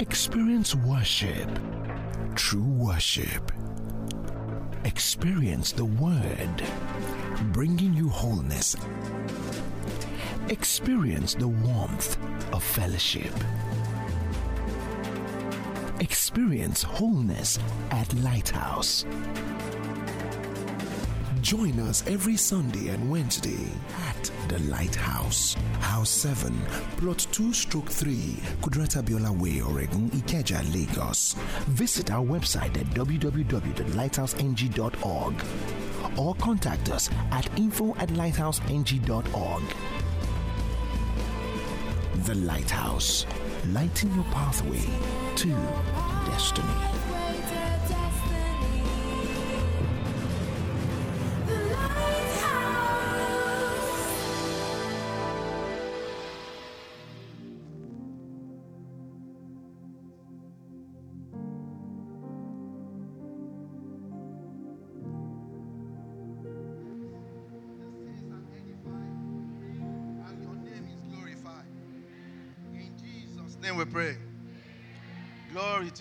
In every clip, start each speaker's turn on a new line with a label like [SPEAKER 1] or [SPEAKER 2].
[SPEAKER 1] Experience worship, true worship. Experience the Word, bringing you wholeness. Experience the warmth of fellowship. Experience wholeness at Lighthouse. Join us every Sunday and Wednesday at the Lighthouse, House 7, Plot 2 Stroke 3, Kudirat Abiola Way, Oregun, Ikeja, Lagos. Visit our website at www.lighthouseng.org or contact us at info at lighthouseng.org. The Lighthouse, lighting your pathway to destiny.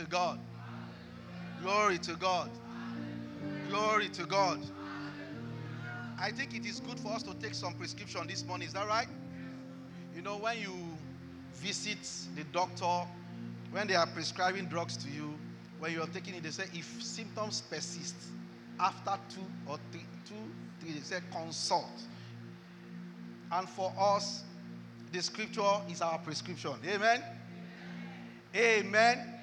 [SPEAKER 2] God. Glory to God. Glory to God. I think it is good for us to take some prescription this morning. Is that right? You know, when you visit the doctor, when they are prescribing drugs to you, when you are taking it, they say if symptoms persist after two or three, two, three, they say consult. And for us, the scripture is our prescription. Amen. Amen.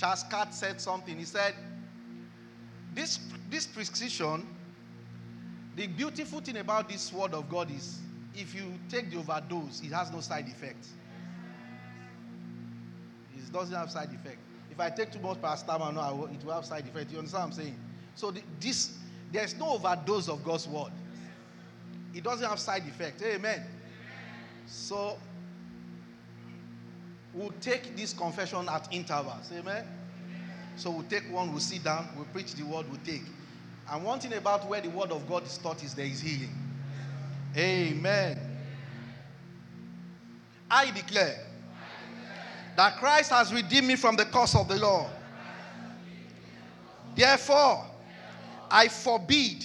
[SPEAKER 2] Charles said something. He said, this, this prescription, the beautiful thing about this word of God is if you take the overdose, it has no side effect. It doesn't have side effect. If I take too much paracetamol, no, it will have side effect. You understand what I'm saying? So the, this, there's no overdose of God's word. It doesn't have side effect. Amen. So we'll take this confession at intervals. Amen. So we'll take one, we'll sit down, we'll preach the word, we'll take. And one thing about where the word of God is taught is there is healing. Amen. I declare that Christ has redeemed me from the curse of the law. Therefore, I forbid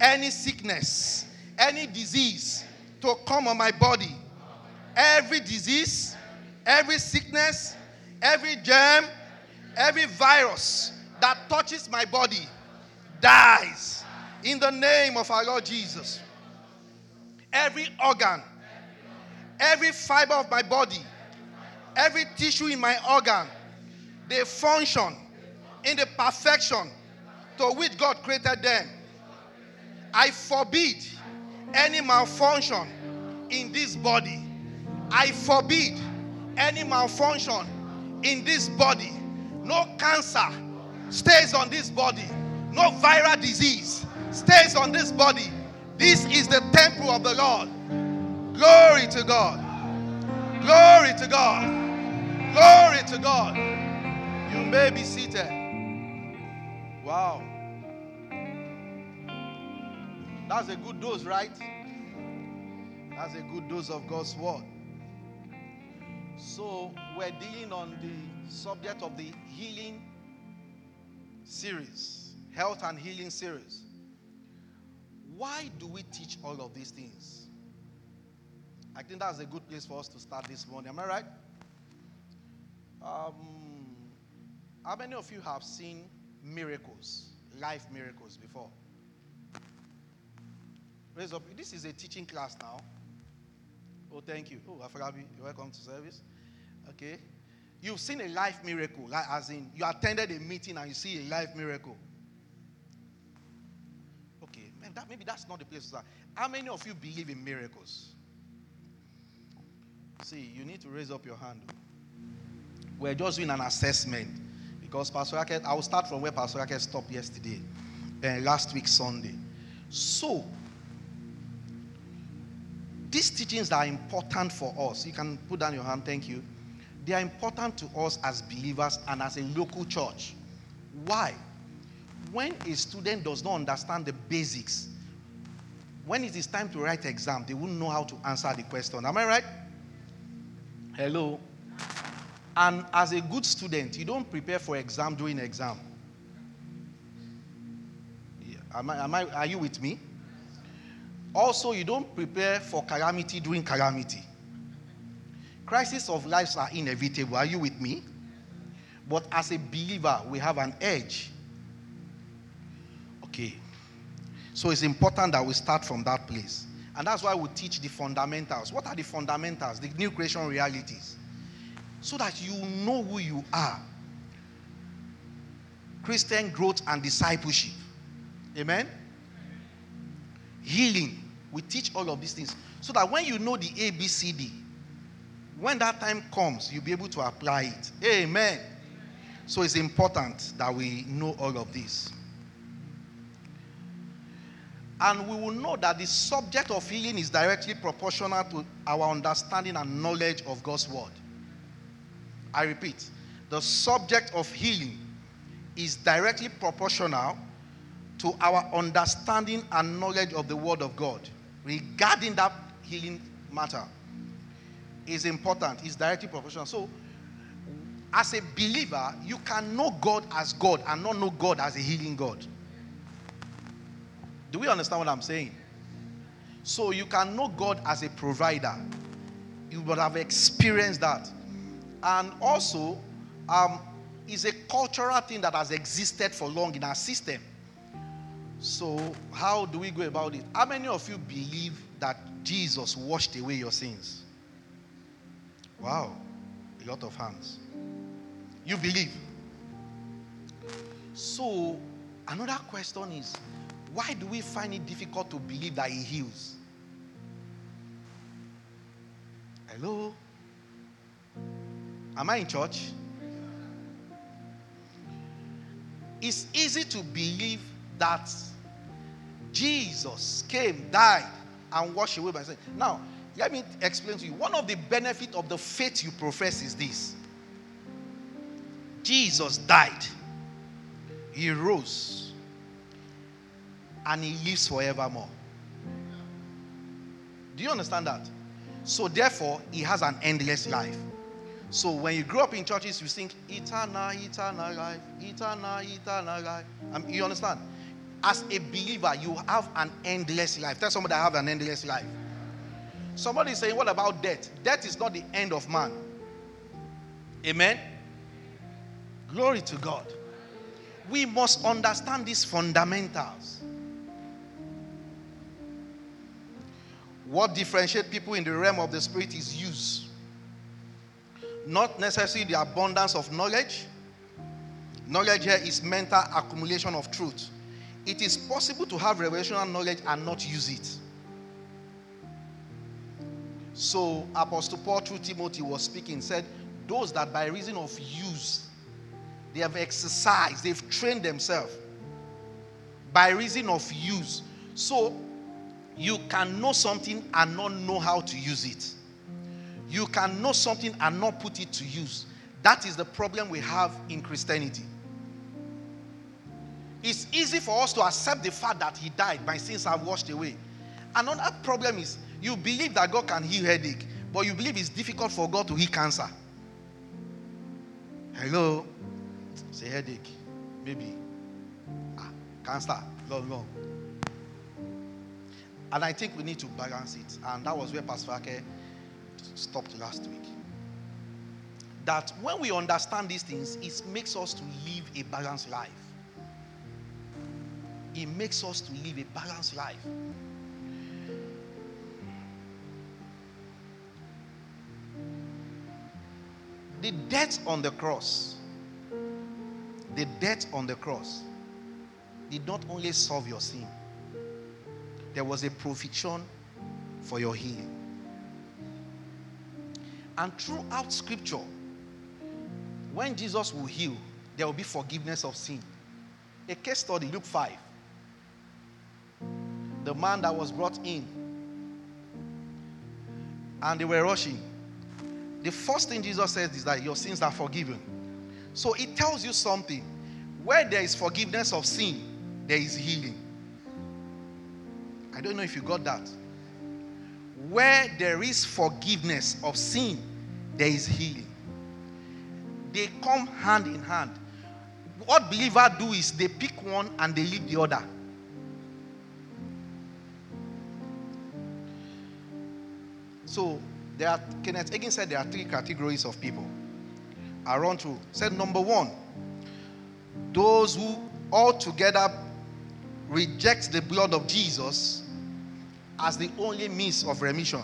[SPEAKER 2] any sickness, any disease to come on my body. Every disease, every sickness, every germ, every virus that touches my body dies in the name of our Lord Jesus. Every organ, every fiber of my body, every tissue in my organ, they function in the perfection to which God created them. I forbid any malfunction in this body. I forbid any malfunction in this body. No cancer stays on this body. No viral disease stays on this body. This is the temple of the Lord. Glory to God. Glory to God. Glory to God. You may be seated. Wow. That's a good dose, right? That's a good dose of God's word. So, we're dealing on the subject of the healing series, health and healing series. Why do we teach all of these things? I think that's a good place for us to start this morning. Am I right? Um, how many of you have seen miracles, life miracles before? Raise up. This is a teaching class now. Oh, thank you. Oh, Afrabi, you're welcome to service. Okay. You've seen a life miracle, like as in you attended a meeting and you see a life miracle. Okay, man, that, maybe that's not the place to start. How many of you believe in miracles? See, you need to raise up your hand. We're just doing an assessment because Pastor Racket, I will start from where Pastor Racket stopped yesterday, uh, last week Sunday. So, these teachings are important for us. You can put down your hand, thank you. They are important to us as believers and as a local church. Why? When a student does not understand the basics, when it is time to write exam, they won't know how to answer the question. Am I right? Hello? And as a good student, you don't prepare for exam during exam. Yeah. Am I, am I, are you with me? Also, you don't prepare for calamity during calamity. Crises of lives are inevitable. Are you with me? But as a believer, we have an edge. Okay. So it's important that we start from that place. And that's why we teach the fundamentals. What are the fundamentals? The new creation realities. So that you know who you are. Christian growth and discipleship. Amen? Healing. We teach all of these things. So that when you know the ABCD, when that time comes, you'll be able to apply it. Amen. So it's important that we know all of this. And we will know that the subject of healing is directly proportional to our understanding and knowledge of God's word. I repeat, the subject of healing is directly proportional to our understanding and knowledge of the word of God regarding that healing matter is important, is directly proportional. So, as a believer, you can know God as God and not know God as a healing God. Do we understand what I'm saying? So you can know God as a provider. You would have experienced that. And also, um, is a cultural thing that has existed for long in our system. So, how do we go about it? How many of you believe that Jesus washed away your sins? Wow, a lot of hands. You believe. So, another question is why do we find it difficult to believe that He heals? Hello? Am I in church? It's easy to believe that Jesus came, died, and washed away my sin. Now, let me explain to you. One of the benefits of the faith you profess is this Jesus died, He rose, and he lives forevermore. Do you understand that? So, therefore, he has an endless life. So, when you grow up in churches, you think eternal, eternal life, eternal, eternal life. Um, you understand? As a believer, you have an endless life. Tell somebody I have an endless life. Somebody is saying, What about death? Death is not the end of man. Amen. Glory to God. We must understand these fundamentals. What differentiates people in the realm of the spirit is use. Not necessarily the abundance of knowledge. Knowledge here is mental accumulation of truth. It is possible to have revelational knowledge and not use it. So, Apostle Paul through Timothy was speaking, said, Those that by reason of use, they have exercised, they've trained themselves by reason of use. So, you can know something and not know how to use it. You can know something and not put it to use. That is the problem we have in Christianity. It's easy for us to accept the fact that He died, my sins are washed away. Another problem is you believe that God can heal headache, but you believe it's difficult for God to heal cancer. Hello? Say headache. Maybe. Ah, cancer. Long, long. And I think we need to balance it. And that was where Pastor Ake stopped last week. That when we understand these things, it makes us to live a balanced life. It makes us to live a balanced life. The death on the cross, the death on the cross did not only solve your sin, there was a provision for your healing. And throughout scripture, when Jesus will heal, there will be forgiveness of sin. A case study, Luke 5. The man that was brought in, and they were rushing. The first thing Jesus says is that your sins are forgiven. So it tells you something. Where there is forgiveness of sin, there is healing. I don't know if you got that. Where there is forgiveness of sin, there is healing. They come hand in hand. What believers do is they pick one and they leave the other. So there are Kenneth said there are three categories of people. I run through. Said number one, those who altogether reject the blood of Jesus as the only means of remission.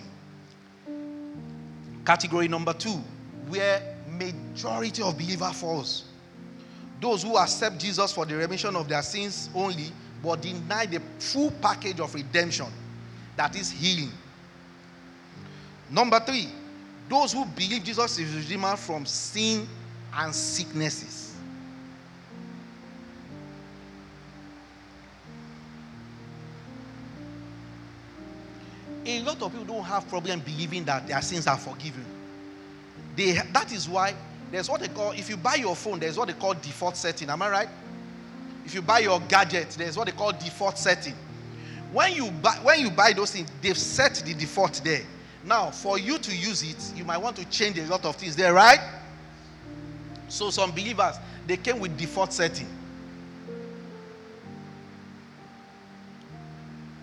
[SPEAKER 2] Category number two, where majority of believer falls. Those who accept Jesus for the remission of their sins only, but deny the full package of redemption that is healing. Number three, those who believe Jesus is redeemer from sin and sicknesses. A lot of people don't have problem believing that their sins are forgiven. They, that is why there's what they call, if you buy your phone, there's what they call default setting. Am I right? If you buy your gadget, there's what they call default setting. When you buy, when you buy those things, they've set the default there. Now, for you to use it, you might want to change a lot of things there, right? So some believers, they came with default setting.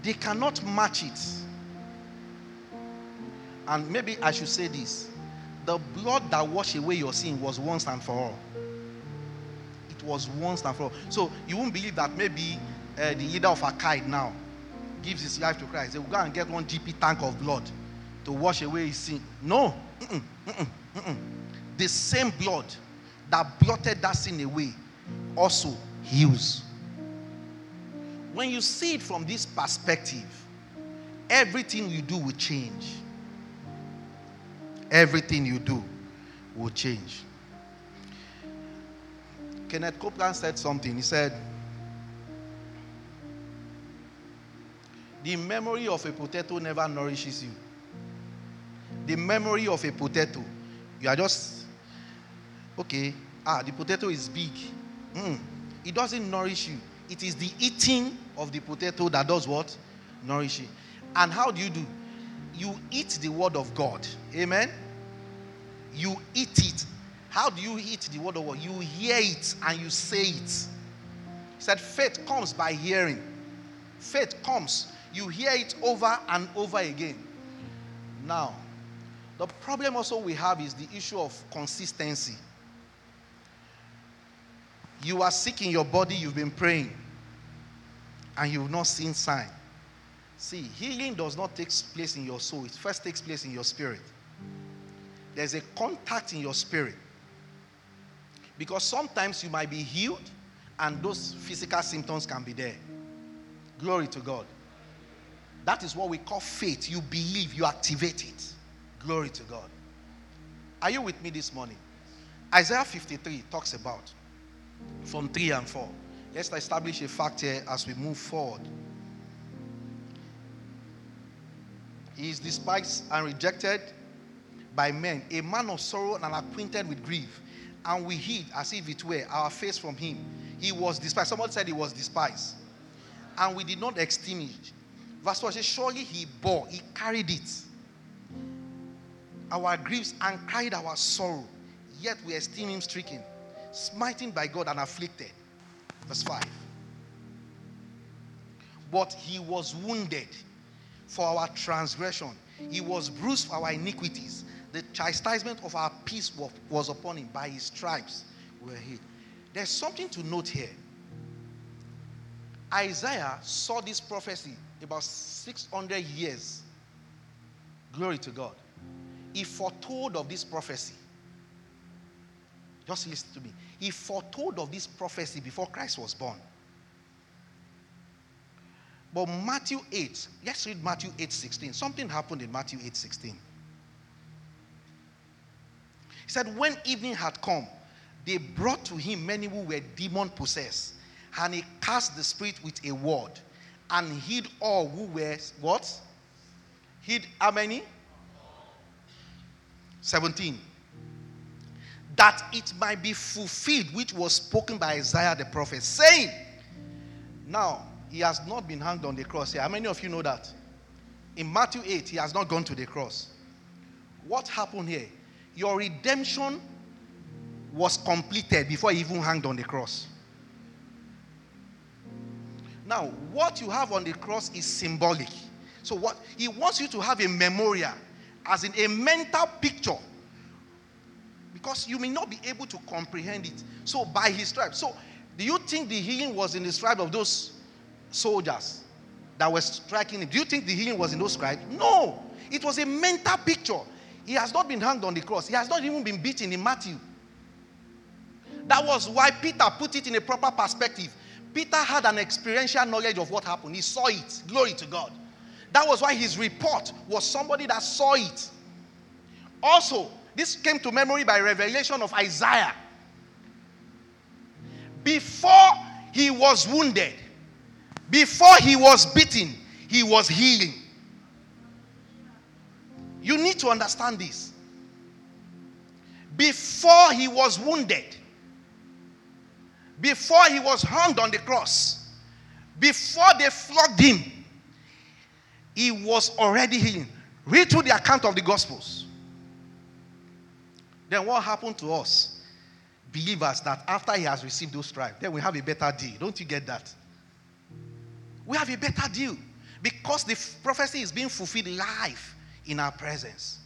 [SPEAKER 2] They cannot match it. And maybe I should say this. The blood that washed away your sin was once and for all. It was once and for all. So you won't believe that maybe uh, the leader of Al-Qaeda now gives his life to Christ. They will go and get one GP tank of blood to wash away his sin. No. Mm-mm, mm-mm, mm-mm. The same blood that blotted that sin away also heals. When you see it from this perspective, everything you do will change. Everything you do will change. Kenneth Copeland said something. He said, The memory of a potato never nourishes you the memory of a potato. You are just, okay, ah, the potato is big. Mm. It doesn't nourish you. It is the eating of the potato that does what? Nourish you. And how do you do? You eat the word of God. Amen. You eat it. How do you eat the word of God? You hear it and you say it. He said, faith comes by hearing. Faith comes. You hear it over and over again. Now, the problem also we have is the issue of consistency. You are sick in your body, you've been praying, and you've not seen sign. See, healing does not take place in your soul, it first takes place in your spirit. There's a contact in your spirit. Because sometimes you might be healed and those physical symptoms can be there. Glory to God. That is what we call faith. You believe, you activate it. Glory to God. Are you with me this morning? Isaiah 53 talks about from 3 and 4. Let's establish a fact here as we move forward. He is despised and rejected by men, a man of sorrow and acquainted with grief. And we hid as if it were our face from him. He was despised. Someone said he was despised. And we did not it. Verse 4 says, Surely he bore, he carried it our griefs and cried our sorrow, yet we esteem him stricken, smiting by God and afflicted. Verse 5. But he was wounded for our transgression, he was bruised for our iniquities. The chastisement of our peace was upon him. By his stripes we were healed. There's something to note here. Isaiah saw this prophecy about 600 years. Glory to God he foretold of this prophecy. Just listen to me. He foretold of this prophecy before Christ was born. But Matthew 8, let's read Matthew 8 16. Something happened in Matthew 8 16. He said, When evening had come, they brought to him many who were demon possessed, and he cast the spirit with a word and hid all who were what? Hid how many? 17. That it might be fulfilled, which was spoken by Isaiah the prophet, saying, Now, he has not been hanged on the cross here. How many of you know that? In Matthew 8, he has not gone to the cross. What happened here? Your redemption was completed before he even hung on the cross. Now, what you have on the cross is symbolic. So, what he wants you to have a memorial, as in a mental picture, because you may not be able to comprehend it. So, by his stripes. So, do you think the healing was in the stripe of those soldiers that were striking him? Do you think the healing was in those stripes? No, it was a mental picture. He has not been hanged on the cross. He has not even been beaten in Matthew. That was why Peter put it in a proper perspective. Peter had an experiential knowledge of what happened. He saw it. Glory to God. That was why his report was somebody that saw it. Also, this came to memory by revelation of Isaiah. Before he was wounded, before he was beaten, he was healing. You need to understand this. Before he was wounded, before he was hung on the cross, before they flogged him, he was already healing. Read through the account of the Gospels. Then what happened to us? Believers that after he has received those stripes, then we have a better deal. Don't you get that? We have a better deal because the prophecy is being fulfilled live in our presence.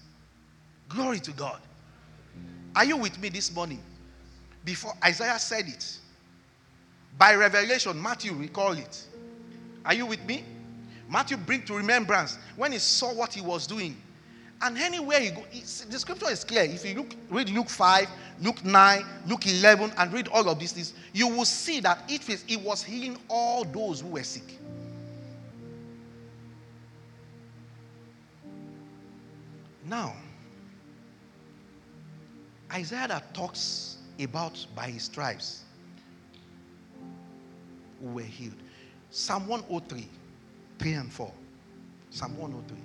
[SPEAKER 2] Glory to God. Are you with me this morning? Before Isaiah said it, by revelation, Matthew recall it. Are you with me? Matthew bring to remembrance when he saw what he was doing. And anywhere he go, the scripture is clear. If you look, read Luke 5, Luke 9, Luke 11, and read all of these things, you will see that it was, it was healing all those who were sick. Now, Isaiah that talks about by his stripes who were healed. Psalm 103, 3 and 4. Psalm 103.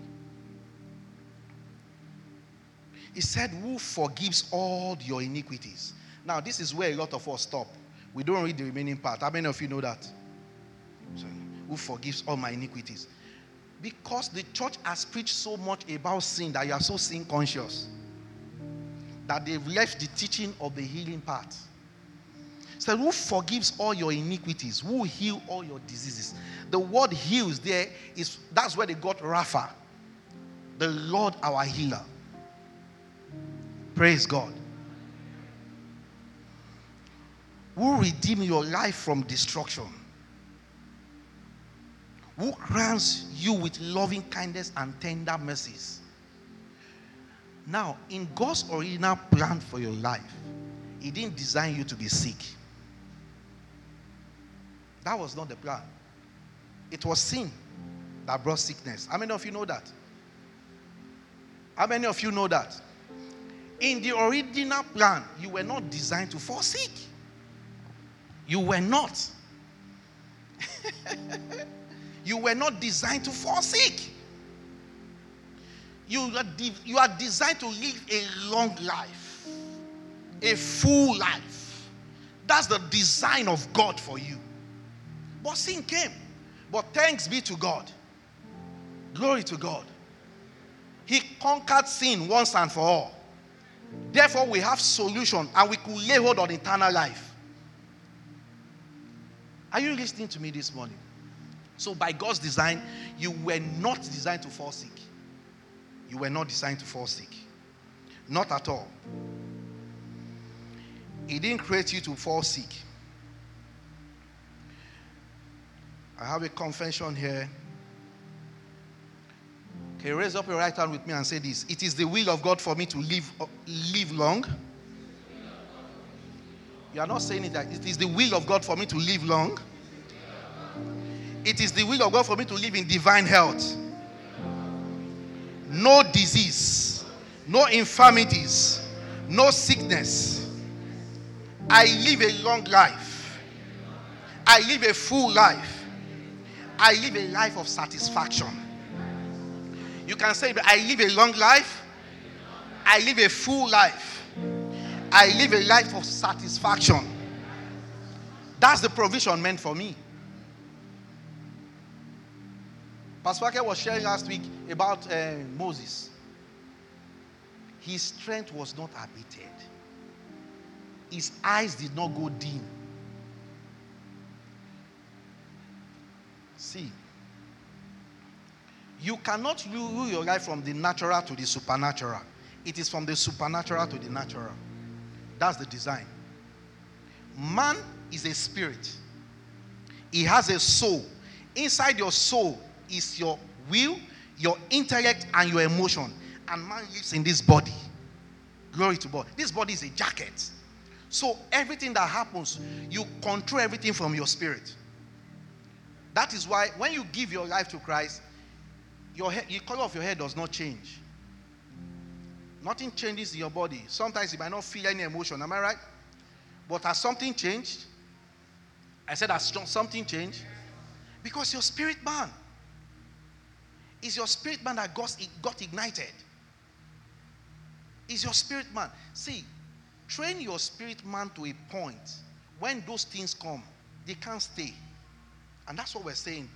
[SPEAKER 2] He said, Who forgives all your iniquities? Now, this is where a lot of us stop. We don't read the remaining part. How many of you know that? So, who forgives all my iniquities? Because the church has preached so much about sin that you are so sin conscious that they've left the teaching of the healing part. So, who forgives all your iniquities? Who heal all your diseases? The word heals there is that's where they got Rapha, the Lord our healer. Praise God. Who redeem your life from destruction? who crowns you with loving kindness and tender mercies. Now, in God's original plan for your life, He didn't design you to be sick. That was not the plan. It was sin that brought sickness. How many of you know that? How many of you know that? In the original plan, you were not designed to fall sick. You were not. You were not designed to fall sick. You are, de- you are designed to live a long life, a full life. That's the design of God for you. But sin came. But thanks be to God. Glory to God. He conquered sin once and for all. Therefore, we have solution and we could lay hold on eternal life. Are you listening to me this morning? So, by God's design, you were not designed to fall sick. You were not designed to fall sick. Not at all. He didn't create you to fall sick. I have a confession here. You raise up your right hand with me and say this? It is the will of God for me to live, uh, live long. You are not saying it that it is the will of God for me to live long. It is the will of God for me to live in divine health. No disease, no infirmities, no sickness. I live a long life. I live a full life. I live a life of satisfaction. You can say, I live a long life. I live a full life. I live a life of satisfaction. That's the provision meant for me. Pastor Wake was sharing last week about uh, Moses. His strength was not abated. his eyes did not go dim. See, you cannot rule your life from the natural to the supernatural. It is from the supernatural to the natural. That's the design. Man is a spirit, he has a soul. Inside your soul is your will, your intellect, and your emotion. And man lives in this body. Glory to God. This body is a jacket. So everything that happens, you control everything from your spirit. That is why when you give your life to Christ, your the color of your hair does not change. Nothing changes in your body. Sometimes you might not feel any emotion. Am I right? But has something changed? I said, has something changed? Because your spirit man is your spirit man that got, got ignited. Is your spirit man. See, train your spirit man to a point. When those things come, they can't stay. And that's what we're saying.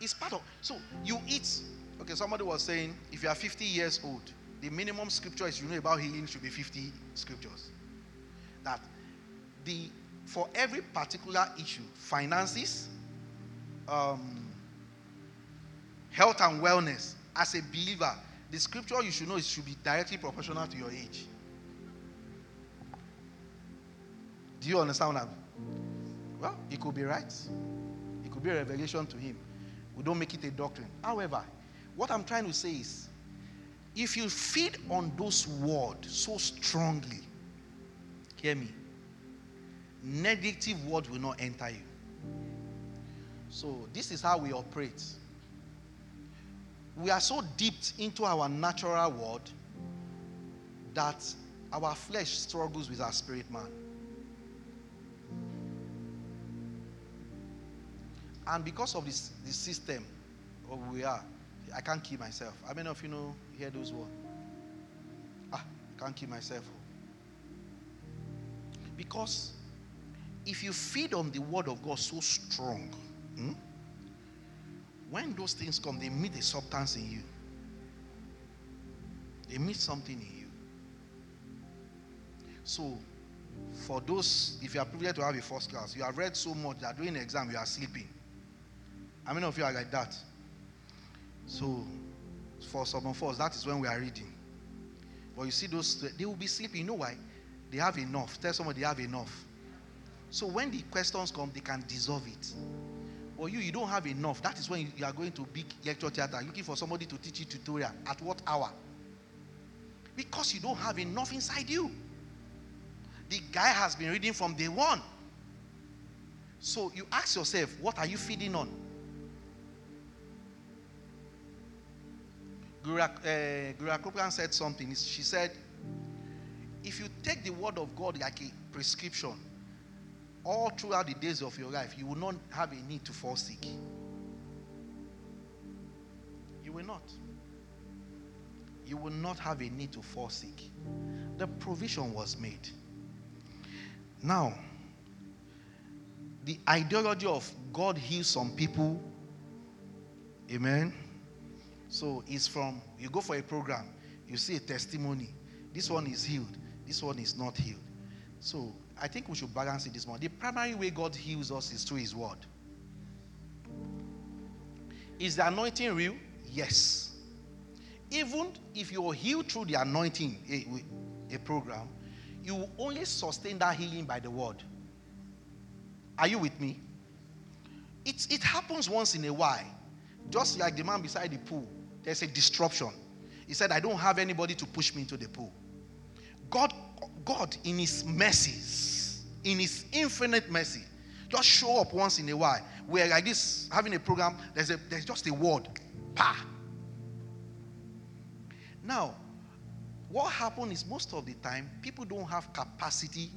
[SPEAKER 2] It's part of so you eat. Okay, somebody was saying if you are 50 years old, the minimum scripture is you know about healing should be 50 scriptures. That the for every particular issue, finances, um, health and wellness, as a believer, the scripture you should know it should be directly proportional to your age. Do you understand that? Well, it could be right. Be a revelation to him. We don't make it a doctrine. However, what I'm trying to say is if you feed on those words so strongly, hear me, negative word will not enter you. So, this is how we operate. We are so dipped into our natural world that our flesh struggles with our spirit man. And because of this, this system of we are, I can't keep myself. How many of you know hear those words? Ah, can't keep myself. Because if you feed on the word of God so strong, hmm, when those things come, they meet a substance in you. They meet something in you. So, for those, if you are privileged to have a first class, you have read so much that during the exam you are sleeping. How many of you are like that? So, for some of us, that is when we are reading. But you see, those they will be sleeping. You know why? They have enough. Tell somebody they have enough. So when the questions come, they can dissolve it. But you, you don't have enough. That is when you are going to big lecture theater looking for somebody to teach you tutorial. At what hour? Because you don't have enough inside you. The guy has been reading from day one. So you ask yourself, what are you feeding on? Uh, Gloria said something. She said, if you take the word of God like a prescription, all throughout the days of your life, you will not have a need to fall sick. You will not. You will not have a need to fall sick. The provision was made. Now, the ideology of God heals some people, amen so it's from, you go for a program, you see a testimony. This one is healed, this one is not healed. So I think we should balance it this morning. The primary way God heals us is through His Word. Is the anointing real? Yes. Even if you're healed through the anointing, a, a program, you will only sustain that healing by the Word. Are you with me? It, it happens once in a while. Just like the man beside the pool there's a disruption. He said, I don't have anybody to push me into the pool. God, God, in His mercies, in His infinite mercy, just show up once in a while. We're like this, having a program, there's, a, there's just a word. Pa. Now, what happened is most of the time, people don't have capacity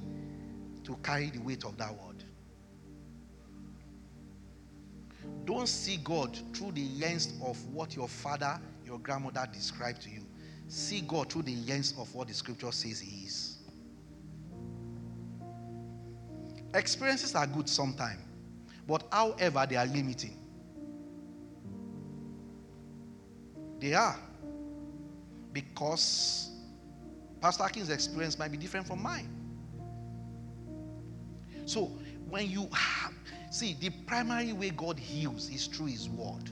[SPEAKER 2] to carry the weight of that word. Don't see God through the lens of what your father, your grandmother described to you. See God through the lens of what the scripture says He is. Experiences are good sometimes, but however, they are limiting. They are. Because Pastor King's experience might be different from mine. So when you see, the primary way God heals is through His word.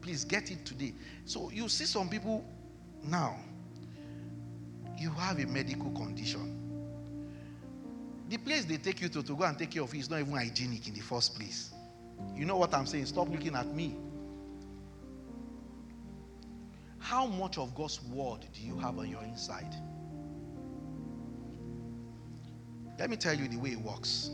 [SPEAKER 2] Please get it today. So you see some people now, you have a medical condition. The place they take you to to go and take care of you is not even hygienic in the first place. You know what I'm saying? Stop looking at me. How much of God's word do you have on your inside? Let me tell you the way it works.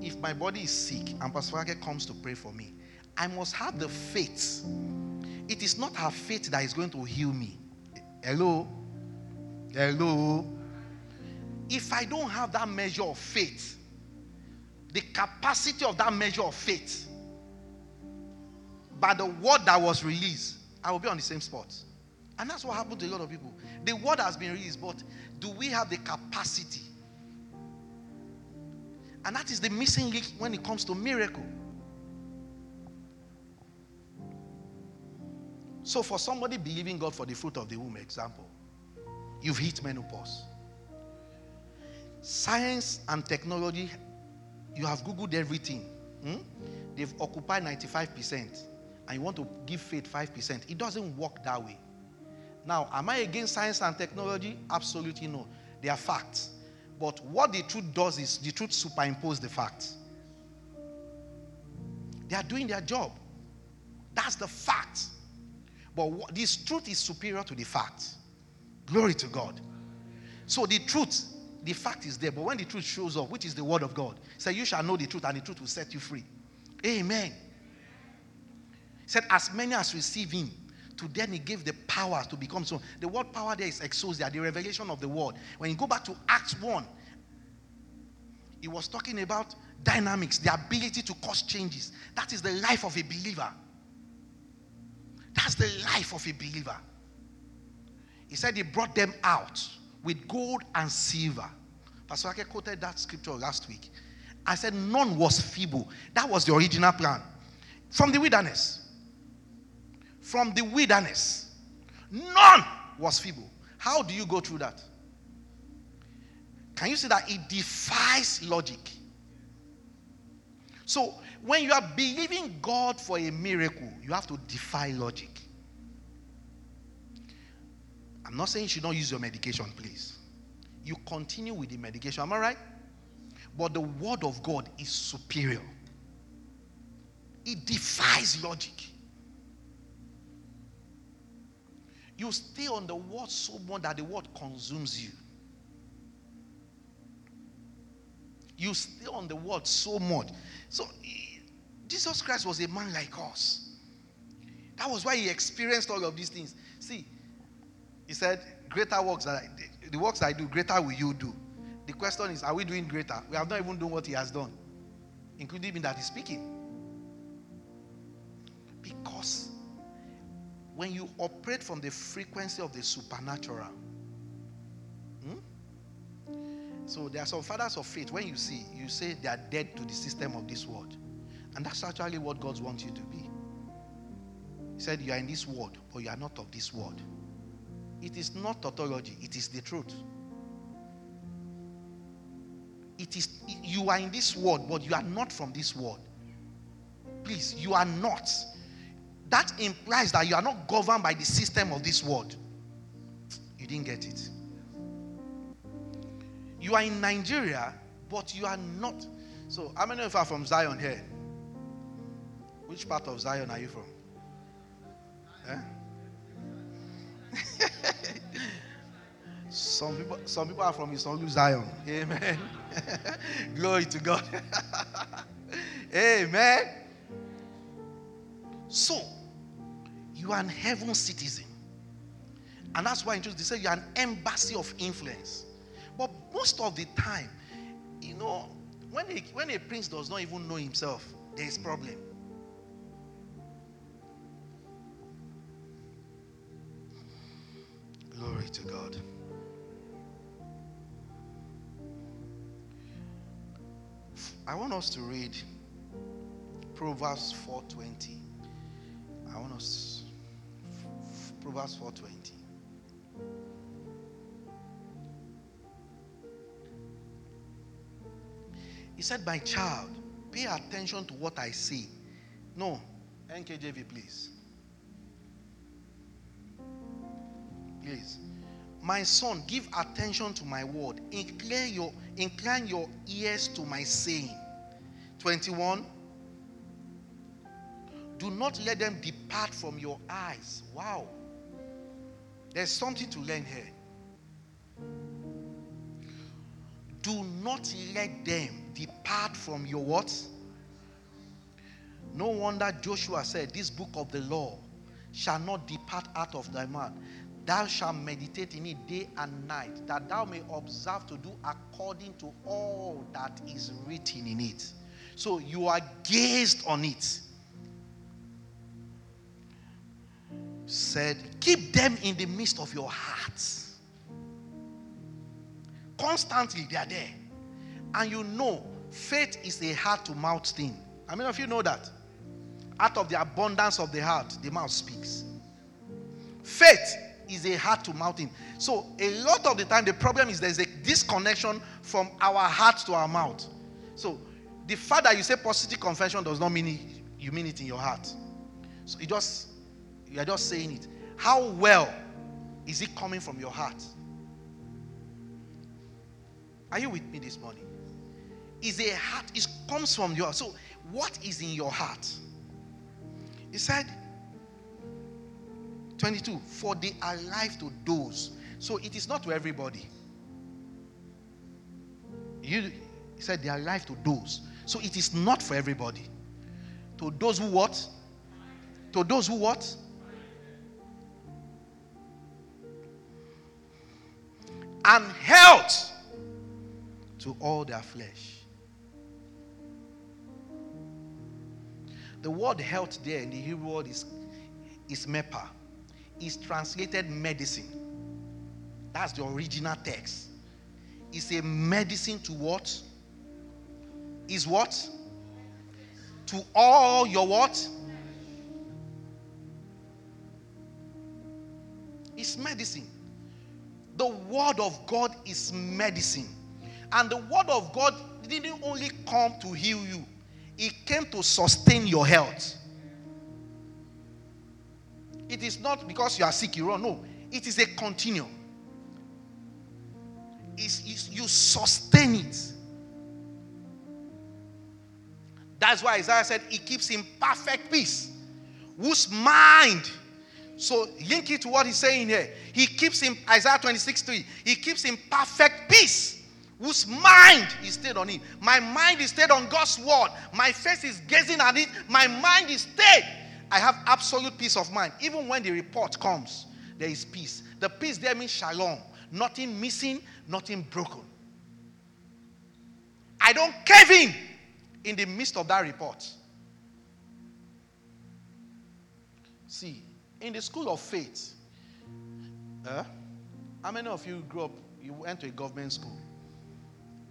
[SPEAKER 2] If my body is sick and Pastor Ake comes to pray for me, I must have the faith. It is not her faith that is going to heal me. Hello? Hello? If I don't have that measure of faith, the capacity of that measure of faith, by the word that was released, I will be on the same spot. And that's what happened to a lot of people. The word has been released, but do we have the capacity? And that is the missing link when it comes to miracle. So, for somebody believing God for the fruit of the womb, example, you've hit menopause. Science and technology, you have Googled everything. Hmm? They've occupied 95%, and you want to give faith 5%. It doesn't work that way. Now, am I against science and technology? Absolutely no. They are facts. But what the truth does is the truth superimposes the facts. They are doing their job. That's the fact. But what, this truth is superior to the fact. Glory to God. So the truth, the fact is there. But when the truth shows up, which is the word of God, say you shall know the truth, and the truth will set you free. Amen. He said, as many as receive him, to them he gave the power to become so. The word power there is exousia, the revelation of the word. When you go back to Acts 1, he was talking about dynamics, the ability to cause changes. That is the life of a believer. That's the life of a believer. He said he brought them out with gold and silver. Pastor Ake quoted that scripture last week. I said none was feeble. That was the original plan. From the wilderness. From the wilderness. None was feeble. How do you go through that? Can you see that it defies logic? So, when you are believing God for a miracle, you have to defy logic. I'm not saying you should not use your medication, please. You continue with the medication, am I right? But the word of God is superior, it defies logic. You stay on the word so much that the word consumes you. You stay on the word so much. So, Jesus Christ was a man like us. That was why he experienced all of these things. See, he said, Greater works that I, the, the works I do, greater will you do. The question is, are we doing greater? We have not even done what he has done, including in that he's speaking. Because when you operate from the frequency of the supernatural, hmm? so there are some fathers of faith. When you see, you say they are dead to the system of this world, and that's actually what God wants you to be. He said, You are in this world, but you are not of this world. It is not tautology, it is the truth. It is you are in this world, but you are not from this world. Please, you are not. That implies that you are not governed by the system of this world. You didn't get it. You are in Nigeria, but you are not. So, how many of you are from Zion here? Which part of Zion are you from? Eh? some people, some people are from Isolu Zion. Amen. Glory to God. Amen. So, you are an heaven citizen. And that's why in truth they say you're an embassy of influence. But most of the time, you know, when a, when a prince does not even know himself, there is problem. Glory to God. I want us to read Proverbs 4:20. I want us Proverbs 4:20. He said, My child, pay attention to what I say. No, NKJV, please. Please. My son, give attention to my word. Incline your, incline your ears to my saying. 21. Do not let them depart from your eyes. Wow. There's something to learn here. Do not let them depart from your what? No wonder Joshua said, This book of the law shall not depart out of thy mouth. Thou shalt meditate in it day and night, that thou may observe to do according to all that is written in it. So you are gazed on it. Said, keep them in the midst of your hearts. Constantly, they are there. And you know, faith is a heart to mouth thing. How many of you know that? Out of the abundance of the heart, the mouth speaks. Faith is a heart to mouth thing. So, a lot of the time, the problem is there's a disconnection from our heart to our mouth. So, the fact that you say positive confession does not mean you mean it in your heart. So, it just you are just saying it. How well is it coming from your heart? Are you with me this morning? Is a heart, it comes from your so what is in your heart? He said 22 for they are life to those. So it is not to everybody. You he said they are life to those. So it is not for everybody. To those who what? To those who what? And health to all their flesh. The word health there in the Hebrew word is, is marpe. Is translated medicine. That's the original text. It's a medicine to what? Is what? To all your what? It's medicine. The word of God is medicine. And the word of God didn't only come to heal you, it came to sustain your health. It is not because you are sick, you run. No, it is a continuum. It's, it's, you sustain it. That's why Isaiah said he keeps in perfect peace, whose mind. So link it to what he's saying here. He keeps in Isaiah 26 3. He keeps in perfect peace whose mind is stayed on him. My mind is stayed on God's word. My face is gazing at it. My mind is stayed. I have absolute peace of mind. Even when the report comes, there is peace. The peace there means shalom. Nothing missing, nothing broken. I don't cave in in the midst of that report. See, in the school of faith, uh, how many of you grew up, you went to a government school?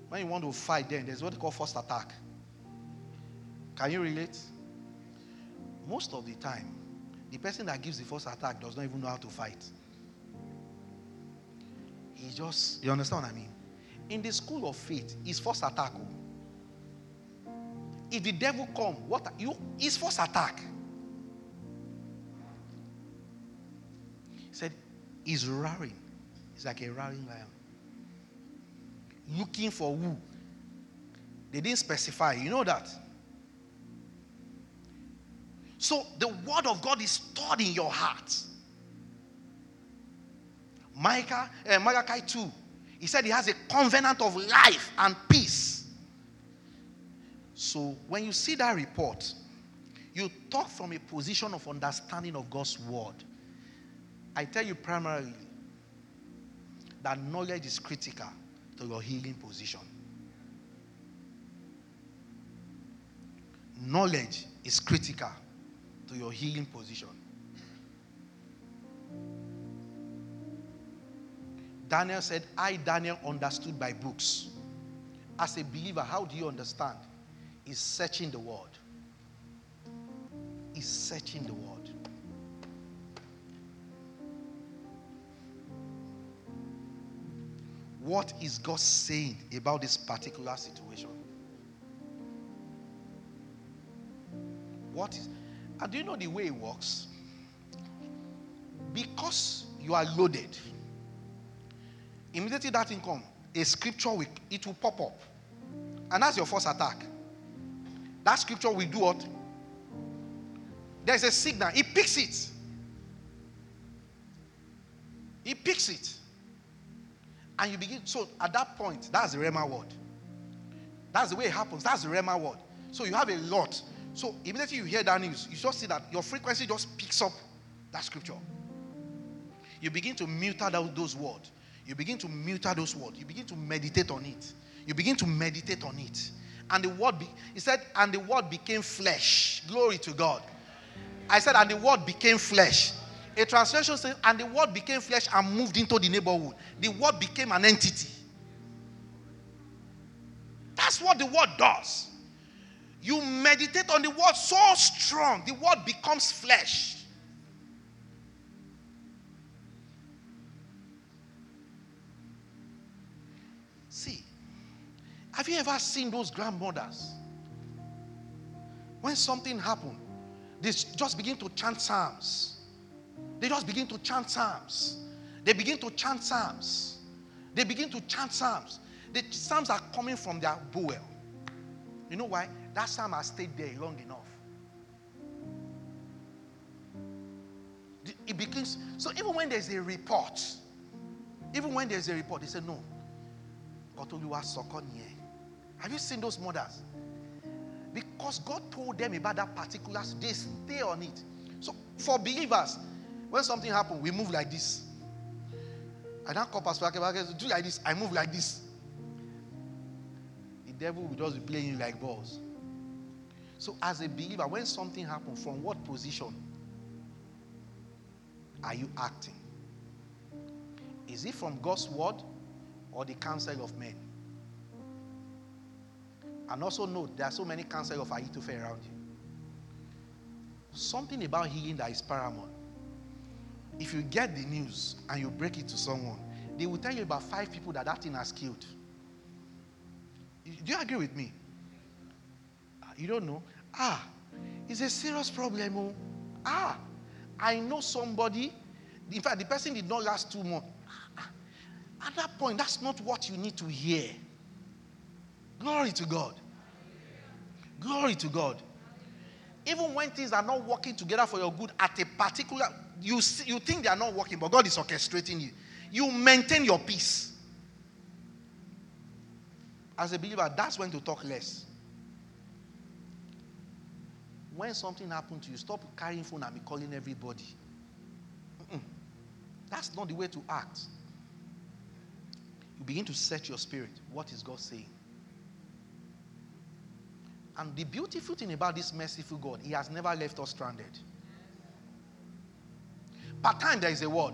[SPEAKER 2] When you want to fight, then there's what they call first attack. Can you relate? Most of the time, the person that gives the first attack does not even know how to fight. He just, you understand what I mean? In the school of faith, his first attack. oh. If the devil come, what you his first attack. He's roaring. It's like a roaring lion looking for who. They didn't specify. You know that? So the word of God is stored in your heart. Micah, uh, Malachi 2, he said he has a covenant of life and peace. So when you see that report, you talk from a position of understanding of God's word. I tell you primarily that knowledge is critical to your healing position. Knowledge is critical to your healing position. Daniel said, I, Daniel, understood by books. As a believer, how do you understand? Is searching the word. Is searching the word. What is God saying about this particular situation? What is, and do you know the way it works? Because you are loaded, immediately that income, a scripture will, it will pop up. And that's your first attack. That scripture will do what? There's a signal. It picks it. He picks it. And you begin. So at that point, that's the rhema word. That's the way it happens. That's the rhema word. So you have a lot. So immediately you hear that news, you just see that your frequency just picks up that scripture. You begin to mute out those words. You begin to out those words. You begin to meditate on it. You begin to meditate on it. And the word, be, he said, and the word became flesh. Glory to God. I said, and the word became flesh. A translation says, and the word became flesh and moved into the neighborhood. The word became an entity. That's what the word does. You meditate on the word so strong, the word becomes flesh. See, have you ever seen those grandmothers? When something happened, they just begin to chant psalms. They just begin to chant psalms. They begin to chant psalms. They begin to chant psalms. The psalms are coming from their bowel. You know why? That psalm has stayed there long enough. It begins. So even when there's a report, even when there's a report, they say no. Have you seen those mothers? Because God told them about that particular, they stay on it. So for believers, when something happens, we move like this. I don't call Pastor do like this. I move like this. The devil will just be playing like balls. So, as a believer, when something happens, from what position are you acting? Is it from God's word or the counsel of men? And also note there are so many counsel of Ahithophel around you. Something about healing that is paramount. If you get the news and you break it to someone, they will tell you about five people that that thing has killed. Do you agree with me? Ah, you don't know? Ah, it's a serious problem. Oh. Ah, I know somebody. In fact, the person did not last two months. At that point, that's not what you need to hear. Glory to God. Glory to God. Even when things are not working together for your good at a particular, you, see, you think they are not working, but God is orchestrating you. You maintain your peace. As a believer, that's when to talk less. When something happened to you, stop carrying phone and be calling everybody. Mm-mm. That's not the way to act. You begin to set your spirit. What is God saying? And the beautiful thing about this merciful God, He has never left us stranded. Part time, there is a word.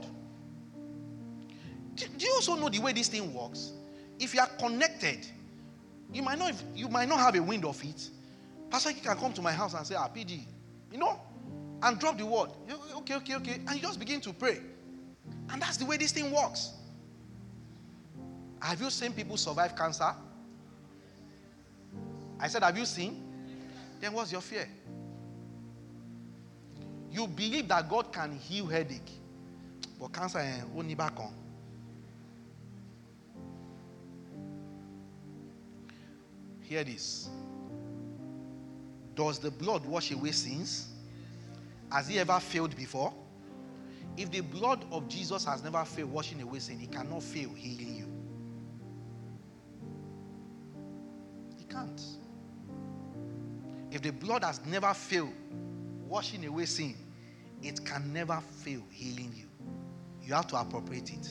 [SPEAKER 2] Do, you also know the way this thing works? If you are connected, you might not you might not have a wind of it. Pastor you can come to my house and say, Ah, you know, and drop the word. Okay, okay, okay. And you just begin to pray. And that's the way this thing works. Have you seen people survive cancer? I said, Have you seen? Then what's your fear? You believe that God can heal headache, but cancer eh, only back on. Hear this. Does the blood wash away sins? Has he ever failed before? If the blood of Jesus has never failed washing away sin, he cannot fail healing you. He can't. If the blood has never failed washing away sin, it can never fail healing you. You have to appropriate it.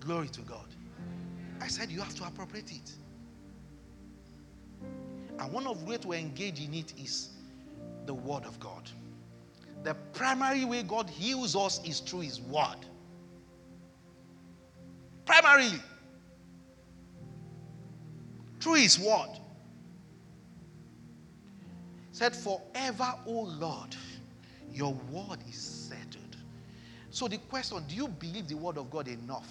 [SPEAKER 2] Glory to God. I said you have to appropriate it. And one of the ways to engage in it is the Word of God. The primary way God heals us is through His Word. Primarily. Through His Word said, Forever, O Lord, your word is settled. So the question do you believe the word of God enough?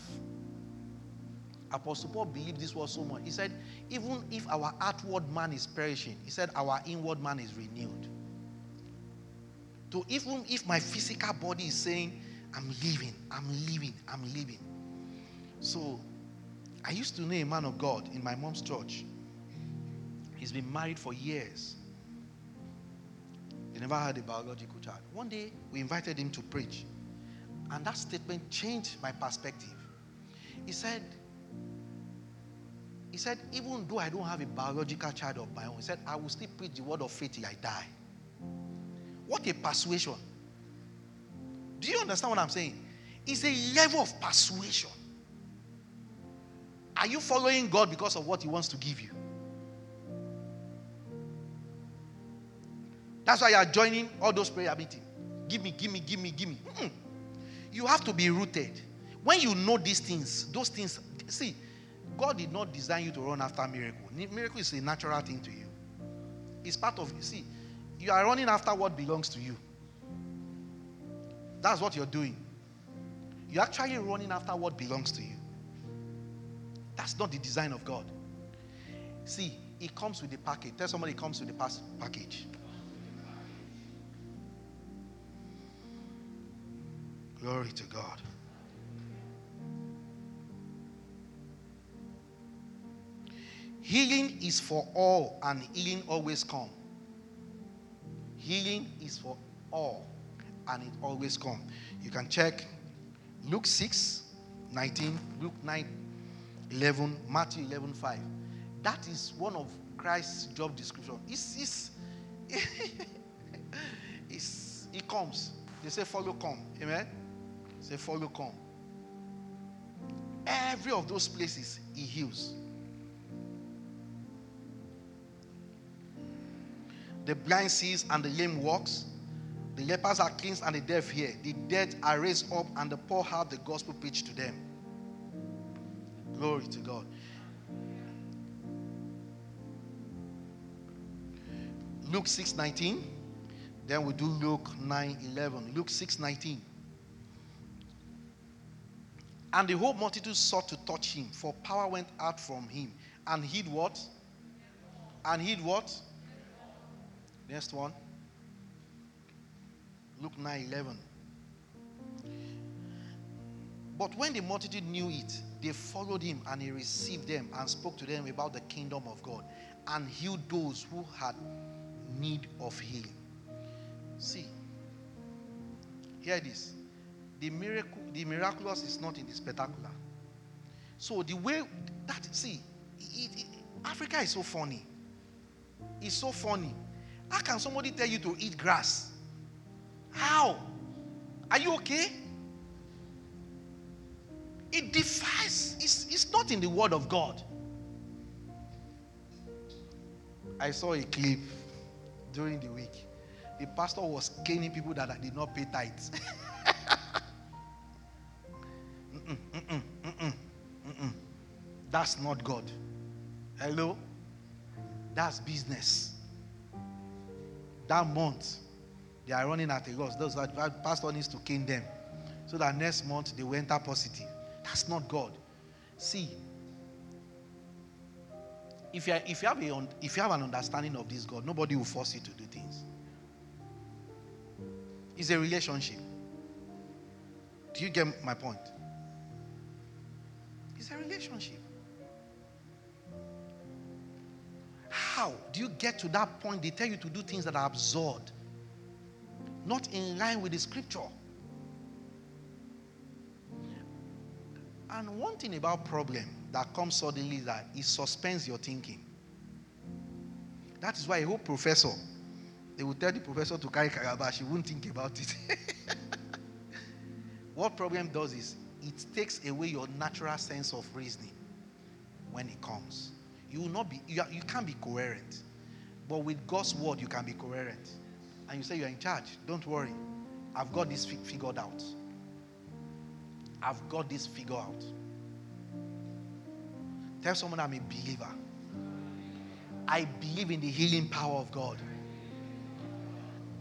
[SPEAKER 2] Apostle Paul believed this was so much. He said, even if our outward man is perishing, he said, our inward man is renewed. So even if my physical body is saying, I'm leaving, I'm leaving, I'm leaving. So I used to know a man of God in my mom's church. He's been married for years. He never had a biological child. One day we invited him to preach. And that statement changed my perspective. He said, he said, even though I don't have a biological child of my own, he said, I will still preach the word of faith till I die. What a persuasion. Do you understand what I'm saying? It's a level of persuasion. Are you following God because of what He wants to give you? That's why you are joining all those prayer meetings. Give me, give me, give me, give me. Mm-mm. You have to be rooted. When you know these things, those things, see, God did not design you to run after miracle. Miracle is a natural thing to you. It's part of you. See, you are running after what belongs to you. That's what you're doing. You're actually running after what belongs to you. That's not the design of God. See, it comes with the package. Tell somebody it comes with the package. Glory to God. Healing is for all, and healing always come. Healing is for all, and it always come. You can check Luke 6, 19, Luke 9, 11, Matthew 11, 5. That is one of Christ's job description. It's, it's, it's, it comes. They say, follow, come. Amen? Say, follow, come. Every of those places, he heals. The blind sees and the lame walks. The lepers are cleansed and the deaf hear. The dead are raised up and the poor have the gospel preached to them. Glory to God. Luke 6 19. Then we do Luke 9 11. Luke 6 19. And the whole multitude sought to touch him, for power went out from him. And he'd what? And he'd what? Next one. Luke 9 11. But when the multitude knew it, they followed him and he received them and spoke to them about the kingdom of God and healed those who had need of healing. See, hear this. The miracle, the miraculous is not in the spectacular. So the way that see, it, it, Africa is so funny. It's so funny. How can somebody tell you to eat grass? How? Are you okay? It defies, it's, it's not in the word of God. I saw a clip during the week. The pastor was caning people that did not pay tithes. mm-mm, mm-mm, mm-mm, That's not God. Hello? That's business that month, they are running at a loss. Those that pastor needs to cane them. So that next month they will enter positive. That's not God. See, if you, if, you have a, if you have an understanding of this God, nobody will force you to do things. It's a relationship. Do you get my point? It's a relationship. How do you get to that point? They tell you to do things that are absurd, not in line with the scripture. And one thing about problem that comes suddenly that it suspends your thinking. That is why a whole professor, they will tell the professor to carry calabash, he won't think about it. what problem does is it takes away your natural sense of reasoning when it comes you will not be, you, are, you can't be coherent. But with God's word, you can be coherent. And you say you're in charge. Don't worry. I've got this figured out. I've got this figured out. Tell someone I'm a believer. I believe in the healing power of God.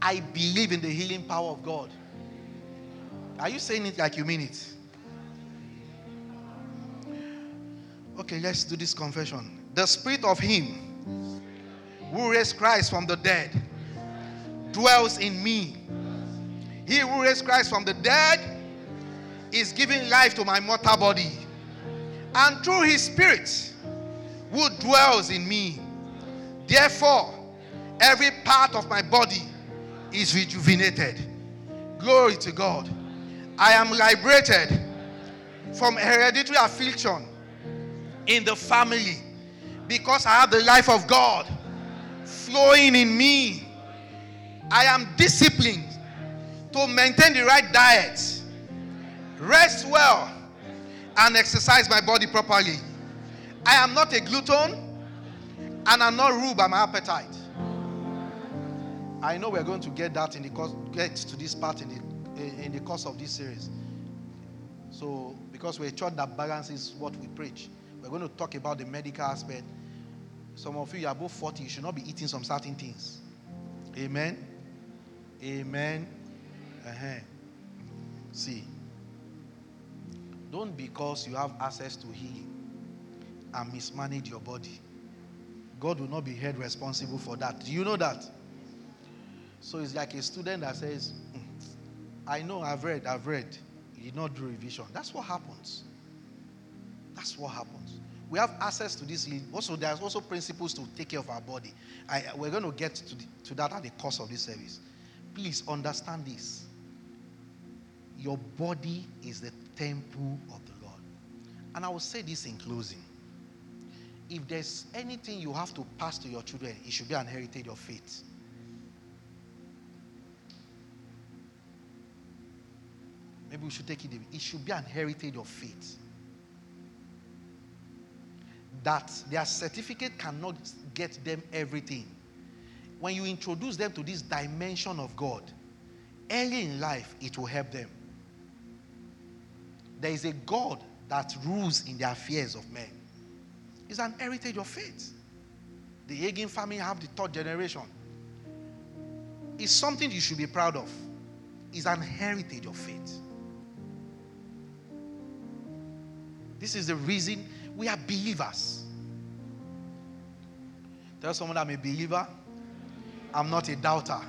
[SPEAKER 2] I believe in the healing power of God. Are you saying it like you mean it? Okay, let's do this confession. The spirit of him who raised Christ from the dead dwells in me. He who raised Christ from the dead is giving life to my mortal body. And through his spirit who dwells in me, therefore, every part of my body is rejuvenated. Glory to God. I am liberated from hereditary affliction in the family because I have the life of God flowing in me. I am disciplined to maintain the right diet, rest well, and exercise my body properly. I am not a glutton and I'm not ruled by my appetite. I know we're going to get that in the course, get to this part in the in the course of this series. So, because we're a church that balances what we preach, we're going to talk about the medical aspect. Some of you are above 40, you should not be eating some certain things. Amen. Amen. Uh-huh. See, don't because you have access to healing and mismanage your body. God will not be held responsible for that. Do you know that? So it's like a student that says, "Hmm, I know, I've read, I've read. You did not do revision. That's what happens. That's what happens. We have access to this. Also, there's also principles to take care of our body. I, we're going to get to, the, to that at the course of this service. Please understand this. Your body is the temple of the Lord. And I will say this in closing. If there's anything you have to pass to your children, it should be an heritage of faith. Maybe we should take it. It should be an heritage of faith. That their certificate cannot get them everything. When you introduce them to this dimension of God, early in life, it will help them. There is a God that rules in the affairs of men. It's an heritage of faith. The Hagin family have the third generation. It's something you should be proud of. It's an heritage of faith. This is the reason we are believers. Tell someone that I'm a believer. I'm not a doubter.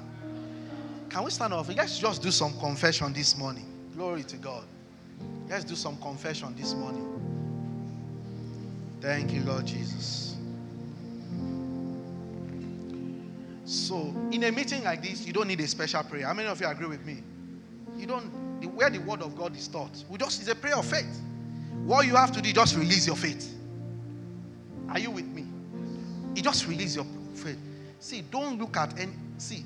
[SPEAKER 2] Can we stand up? Let's just do some confession this morning. Glory to God. Let's do some confession this morning. Thank you, Lord Jesus. So, in a meeting like this, you don't need a special prayer. How many of you agree with me? You don't, where the word of God is taught, we just, it's a prayer of faith. What you have to do, just release your faith. Are you with me? You just release your faith. See, don't look at any. See,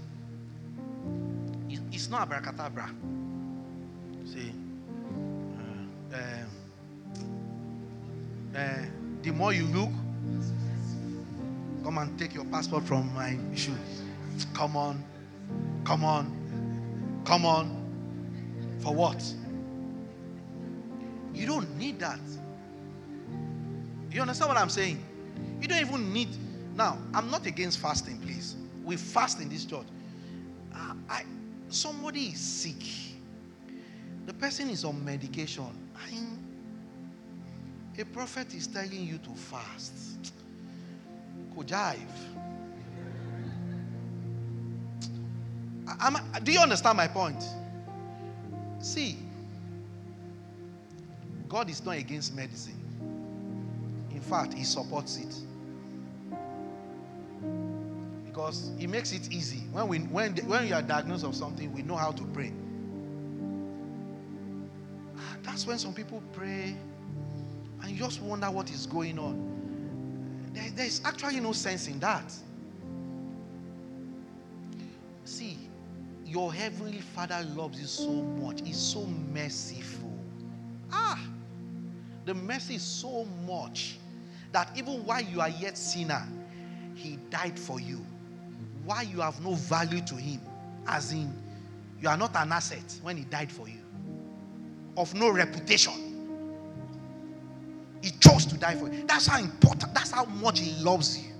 [SPEAKER 2] it's not abracadabra. See, uh, uh, uh, the more you look, come and take your passport from my shoe. Come on, come on, come on. For what? You don't need that. You understand what I'm saying? You don't even need. Now, I'm not against fasting, please. We fast in this church. I, somebody is sick. The person is on medication. A prophet is telling you to fast. Kojive. I- do you understand my point? See, God is not against medicine. In fact, He supports it. Because He makes it easy. When, we, when, when you are diagnosed of something, we know how to pray. Ah, That's when some people pray and you just wonder what is going on. There, there's actually no sense in that. See, your heavenly Father loves you so much, He's so merciful. The mercy is so much that even while you are yet sinner, He died for you. Why you have no value to Him, as in you are not an asset when He died for you, of no reputation. He chose to die for you. That's how important, that's how much He loves you.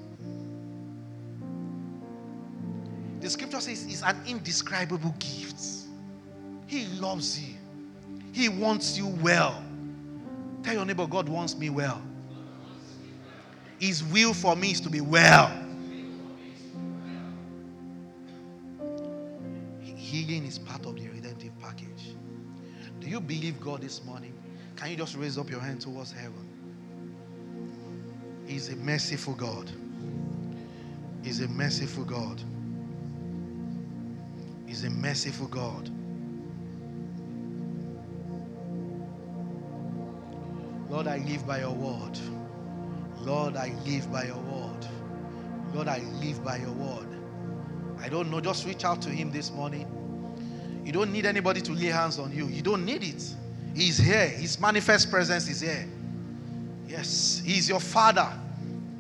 [SPEAKER 2] The scripture says it's an indescribable gift. He loves you, He wants you well. Tell your neighbor, God wants me well. His will for me is to be well. Healing is part of the redemptive package. Do you believe God this morning? Can you just raise up your hand towards heaven? He's a merciful God. He's a merciful God. He's a merciful God. Lord, I live by your word. Lord, I live by your word. Lord, I live by your word. I don't know, just reach out to him this morning. You don't need anybody to lay hands on you. You don't need it. He's here. His manifest presence is here. Yes, He's your Father.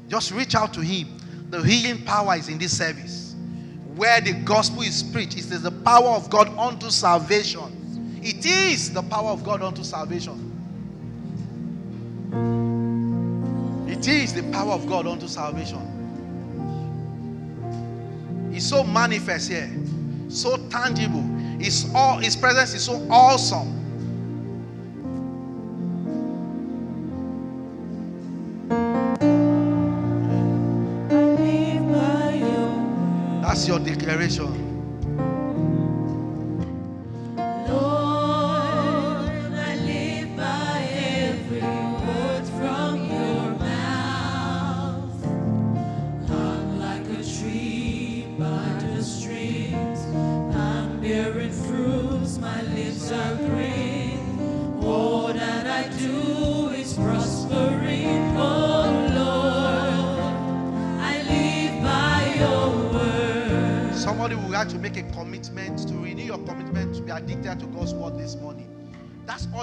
[SPEAKER 2] Just reach out to Him. The healing power is in this service. Where the gospel is preached, it is the power of God unto salvation. It is the power of God unto salvation. Is the power of God unto salvation. It's so manifest here, so tangible. It's all his presence is so awesome. That's your declaration.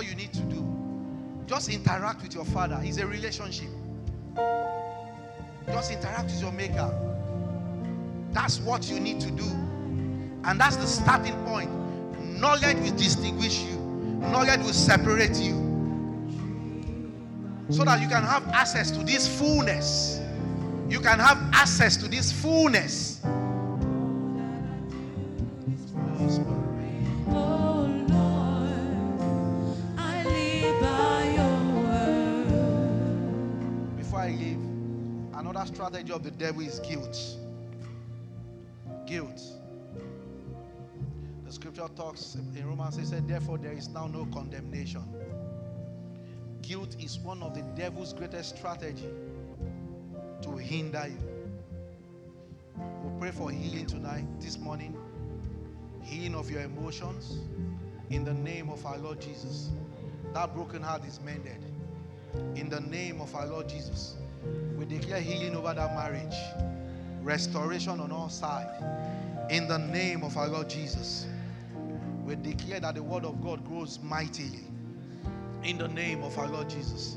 [SPEAKER 2] You need to do. Just interact with your father. It's a relationship. Just interact with your maker. That's what you need to do. And that's the starting point. Knowledge will distinguish you, knowledge will separate you. So that you can have access to this fullness. You can have access to this fullness. Strategy of the devil is guilt. Guilt. The scripture talks in Romans, it said, Therefore, there is now no condemnation. Guilt is one of the devil's greatest strategy to hinder you. We'll pray for healing tonight, this morning. Healing of your emotions in the name of our Lord Jesus. That broken heart is mended in the name of our Lord Jesus. We declare healing over that marriage, restoration on all sides. In the name of our Lord Jesus, we declare that the word of God grows mightily. In the name of our Lord Jesus,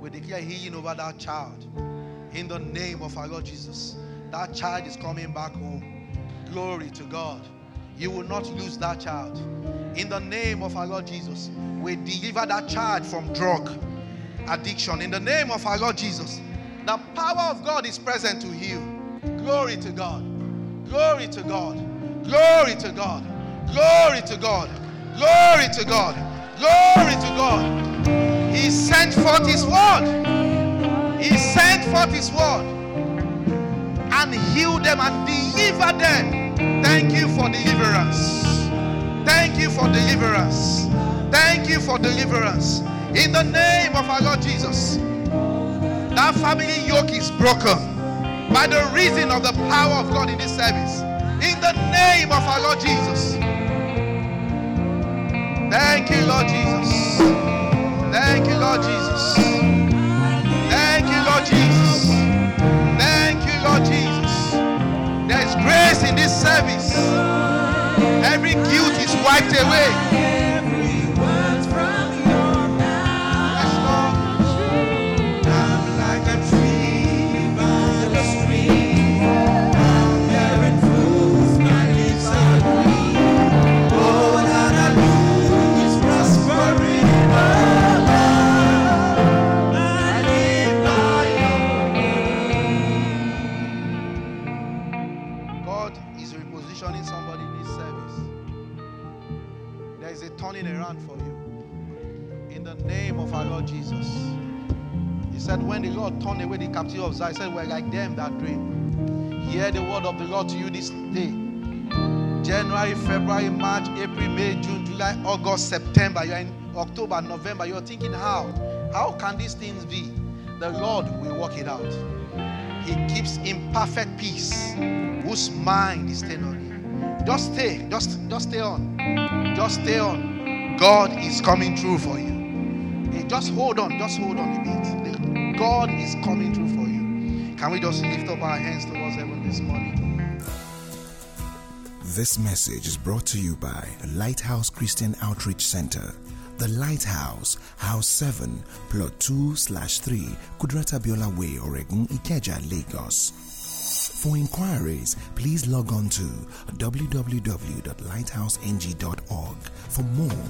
[SPEAKER 2] we declare healing over that child. In the name of our Lord Jesus, that child is coming back home. Glory to God. You will not lose that child. In the name of our Lord Jesus, we deliver that child from drug addiction. In the name of our Lord Jesus, the power of God is present to heal. Glory to God. Glory to God. Glory to God. Glory to God. Glory to God. Glory to God. He sent forth his word. He sent forth his word and healed them and delivered them. Thank you for deliverance. Thank you for deliverance. Thank you for deliverance. In the name of our Lord Jesus. That family yoke is broken by the reason of the power of God in this service. In the name of our Lord Jesus. Thank you, Lord Jesus. Thank you, Lord Jesus. Thank you, Lord Jesus. Thank you, Lord Jesus. There is grace in this service. Every guilt is wiped away. He said, We're like them that dream. Hear the word of the Lord to you this day. January, February, March, April, May, June, July, August, September. You're in October, November. You're thinking, How? How can these things be? The Lord will work it out. He keeps in perfect peace whose mind is stayed on Him. Just stay, just, just stay on. Just stay on. God is coming through for you. Hey, just hold on, just hold on a bit. God is coming through. Can we just lift up our hands towards heaven this morning?
[SPEAKER 1] This message is brought to you by Lighthouse Christian Outreach Center. The Lighthouse, House 7, Plot 2 slash 3, Kudirat Abiola Way, Oregun, Ikeja, Lagos. For inquiries, please log on to www.lighthouseng.org for more.